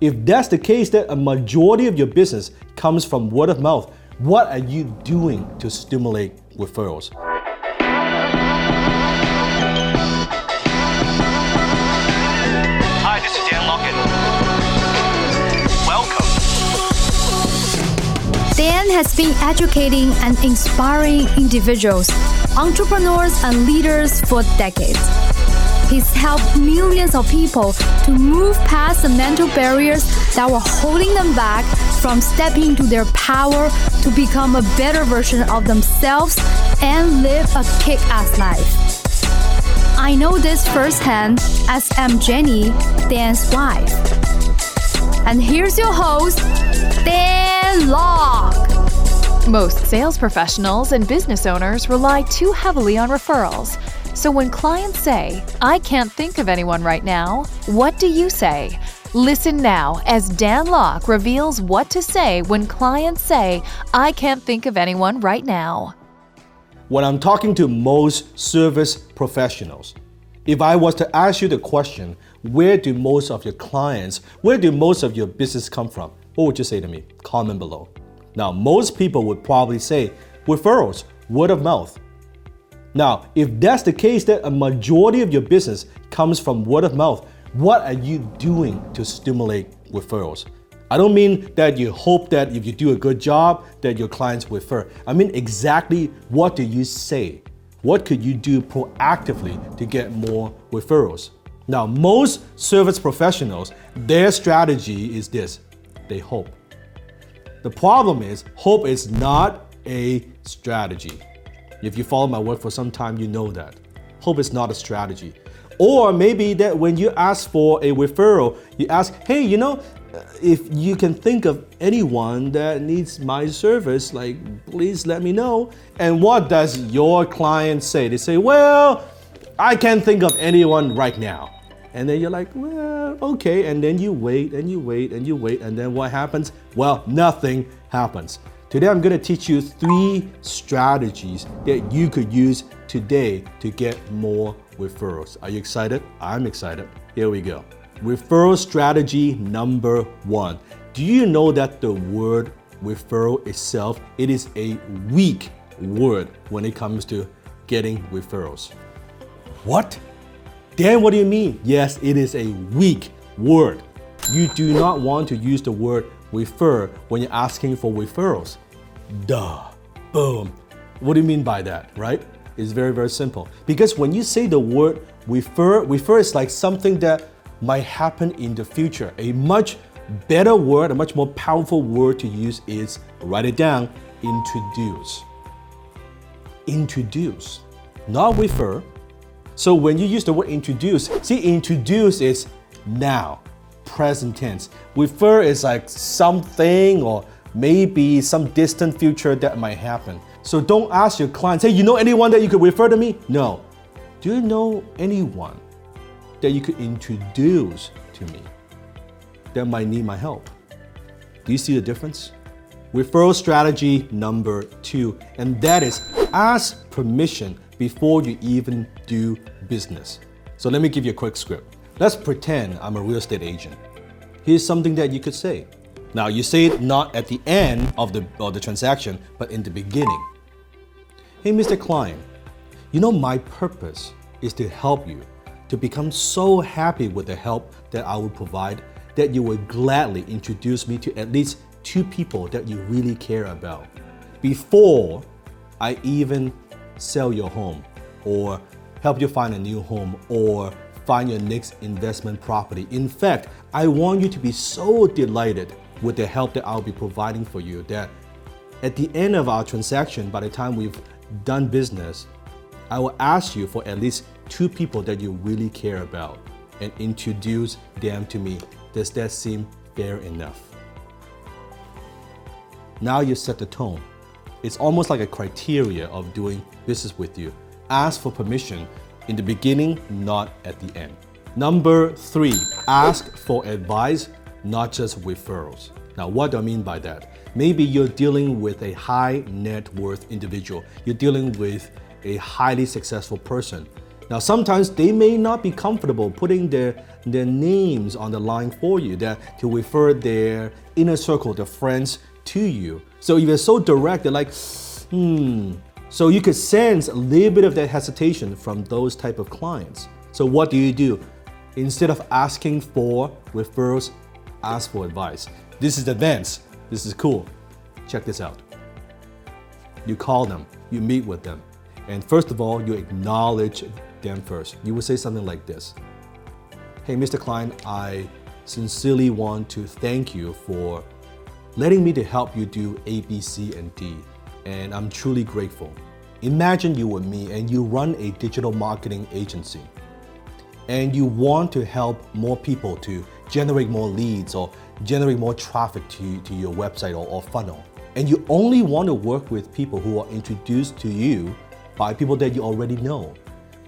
if that's the case, that a majority of your business comes from word of mouth, what are you doing to stimulate referrals? Hi, this is Dan Lok. Welcome. Dan has been educating and inspiring individuals, entrepreneurs, and leaders for decades. He's helped millions of people to move past the mental barriers that were holding them back from stepping into their power to become a better version of themselves and live a kick ass life. I know this firsthand as I'm Jenny, Dan's wife. And here's your host, Dan Lok. Most sales professionals and business owners rely too heavily on referrals. So when clients say, I can't think of anyone right now, what do you say? Listen now as Dan Lok reveals what to say when clients say, I can't think of anyone right now. When I'm talking to most service professionals, if I was to ask you the question, where do most of your clients, where do most of your business come from? What would you say to me? Comment below. Now, most people would probably say referrals, word of mouth. Now, if that's the case, that a majority of your business comes from word of mouth, what are you doing to stimulate referrals? I don't mean that you hope that if you do a good job that your clients refer. I mean exactly what do you say? What could you do proactively to get more referrals? Now, most service professionals, their strategy is this. They hope. The problem is hope is not a strategy. If you follow my work for some time, you know that. Hope it's not a strategy. Or maybe that when you ask for a referral, you ask, hey, you know, uh, if you can think of anyone that needs my service, like please let me know. And what does your client say? They say, well, I can't think of anyone right now. And then you're like, well, okay. And then you wait and you wait and you wait. And then what happens? Well, nothing happens. Today, I'm going to teach you three strategies that you could use today to get more referrals. Are you excited? I'm excited. Here we go. Referral strategy number one. Do you know that the word referral itself, it is a weak word when it comes to getting referrals? What? Dan, what do you mean? Yes, it is a weak word. You do not want to use the word refer when you're asking for referrals. Duh. Boom. What do you mean by that, right? It's very, very simple. Because when you say the word refer, refer is like something that might happen in the future. A much better word, a much more powerful word to use is write it down introduce. Introduce, not refer. So when you use the word introduce, see, introduce is now, present tense. Refer is like something or maybe some distant future that might happen. So don't ask your clients, hey, you know anyone that you could refer to me? No. Do you know anyone that you could introduce to me that might need my help? Do you see the difference? Referral strategy number two, and that is ask permission before you even do business. So let me give you a quick script. Let's pretend I'm a real estate agent. Here's something that you could say. Now you say it not at the end of the, of the transaction, but in the beginning. Hey, Mr. Klein, you know my purpose is to help you to become so happy with the help that I will provide that you will gladly introduce me to at least two people that you really care about before I even sell your home or help you find a new home or find your next investment property. In fact, I want you to be so delighted with the help that I'll be providing for you that at the end of our transaction, by the time we've done business, I will ask you for at least two people that you really care about and introduce them to me. Does that seem fair enough? Now you set the tone. It's almost like a criteria of doing business with you. Ask for permission in the beginning, not at the end. Number three, ask for advice, not just referrals. Now, what do I mean by that? Maybe you're dealing with a high net worth individual, you're dealing with a highly successful person, Now, sometimes they may not be comfortable putting their, their names on the line for you that, to refer their inner circle, their friends to you. So if you're so direct, they're like, hmm. So you could sense a little bit of that hesitation from those type of clients. So what do you do? Instead of asking for referrals, ask for advice. This is advanced. This is cool. Check this out. You call them, you meet with them, and first of all, you acknowledge them first. You would say something like this Hey, Mr. Klein, I sincerely want to thank you for letting me to help you do A, B, C, and D, and I'm truly grateful. Imagine you were me and you run a digital marketing agency and you want to help more people to generate more leads or generate more traffic to, to your website or, or funnel. And you only want to work with people who are introduced to you by people that you already know.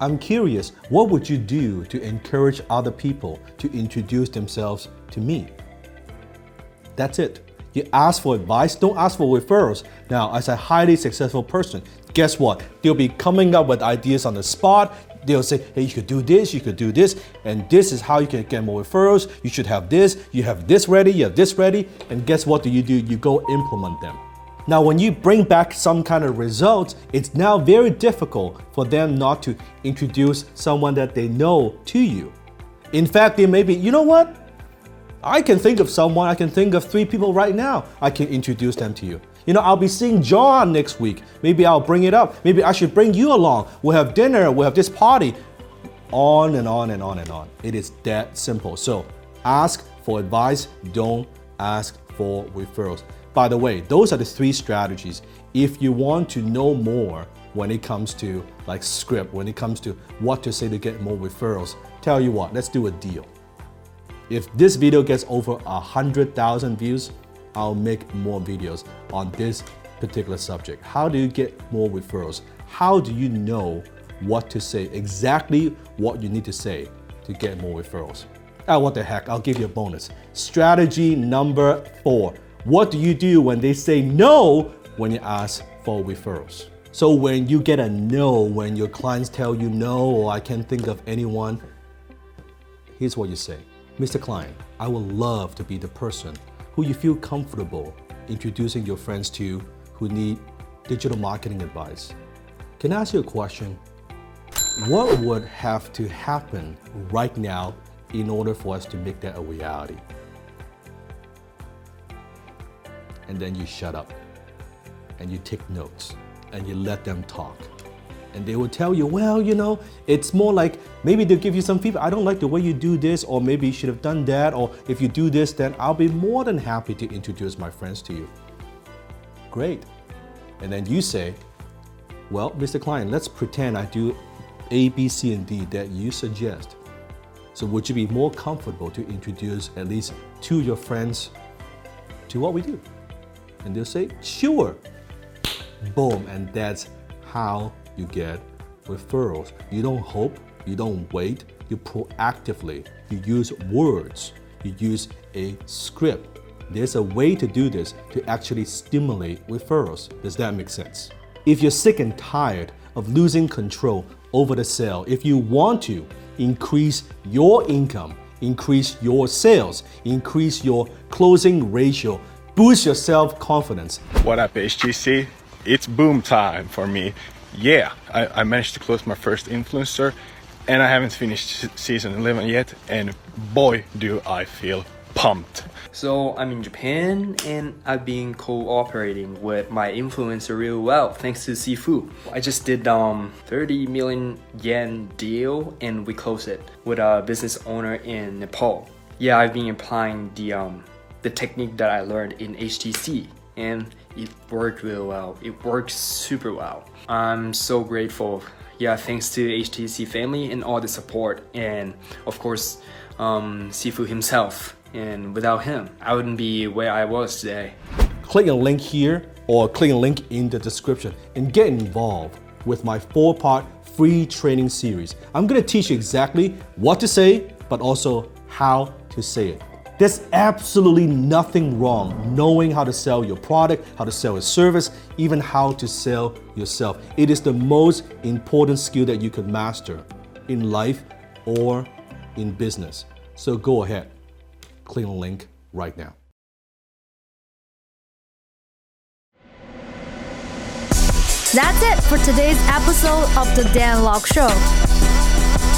I'm curious, what would you do to encourage other people to introduce themselves to me? That's it. You ask for advice, don't ask for referrals. Now, as a highly successful person, guess what? They'll be coming up with ideas on the spot. They'll say, hey, you could do this, you could do this, and this is how you can get more referrals. You should have this, you have this ready, you have this ready. And guess what do you do? You go implement them. Now, when you bring back some kind of results, it's now very difficult for them not to introduce someone that they know to you. In fact, they may be, you know what? I can think of someone, I can think of three people right now. I can introduce them to you. You know, I'll be seeing John next week. Maybe I'll bring it up. Maybe I should bring you along. We'll have dinner, we'll have this party. On and on and on and on. It is that simple. So ask for advice, don't ask for referrals. By the way, those are the three strategies. If you want to know more when it comes to like script, when it comes to what to say to get more referrals, tell you what, let's do a deal. If this video gets over a hundred thousand views, I'll make more videos on this particular subject. How do you get more referrals? How do you know what to say, exactly what you need to say to get more referrals? Ah, what the heck, I'll give you a bonus. Strategy number four what do you do when they say no when you ask for referrals? So when you get a no, when your clients tell you no or I can't think of anyone, here's what you say. Mr. Klein, I would love to be the person who you feel comfortable introducing your friends to who need digital marketing advice. Can I ask you a question? What would have to happen right now in order for us to make that a reality? and then you shut up and you take notes and you let them talk. And they will tell you, well, you know, it's more like maybe they'll give you some feedback. I don't like the way you do this, or maybe you should have done that, or if you do this, then I'll be more than happy to introduce my friends to you. Great. And then you say, well, Mr. Klein, let's pretend I do A, B, C, and D that you suggest. So would you be more comfortable to introduce at least two of your friends to what we do? And they'll say, sure. Boom. And that's how you get referrals. You don't hope, you don't wait, you proactively, you use words, you use a script. There's a way to do this to actually stimulate referrals. Does that make sense? If you're sick and tired of losing control over the sale, if you want to increase your income, increase your sales, increase your closing ratio, boost your self confidence. What up, HTC? It's boom time for me. Yeah, I, I, managed to close my first influencer, and I haven't finished season 11 yet, and boy, do I feel pumped. So I'm in Japan and I've been cooperating with my influencer real well thanks to Sifu. I just did um 30 million yen deal and we closed it with a business owner in Nepal. Yeah, I've been applying the um the technique that I learned in HTC and it worked really well. It works super well. I'm so grateful. Yeah, thanks to HTC family and all the support and of course um, Sifu himself. And without him, I wouldn't be where I was today. Click a link here or click a link in the description and get involved with my four part free training series. I'm gonna teach you exactly what to say, but also how to say it. There's absolutely nothing wrong knowing how to sell your product, how to sell a service, even how to sell yourself. It is the most important skill that you can master. in life or in business. So go ahead, click the link right now. That's it for today's episode of The Dan Lok Show.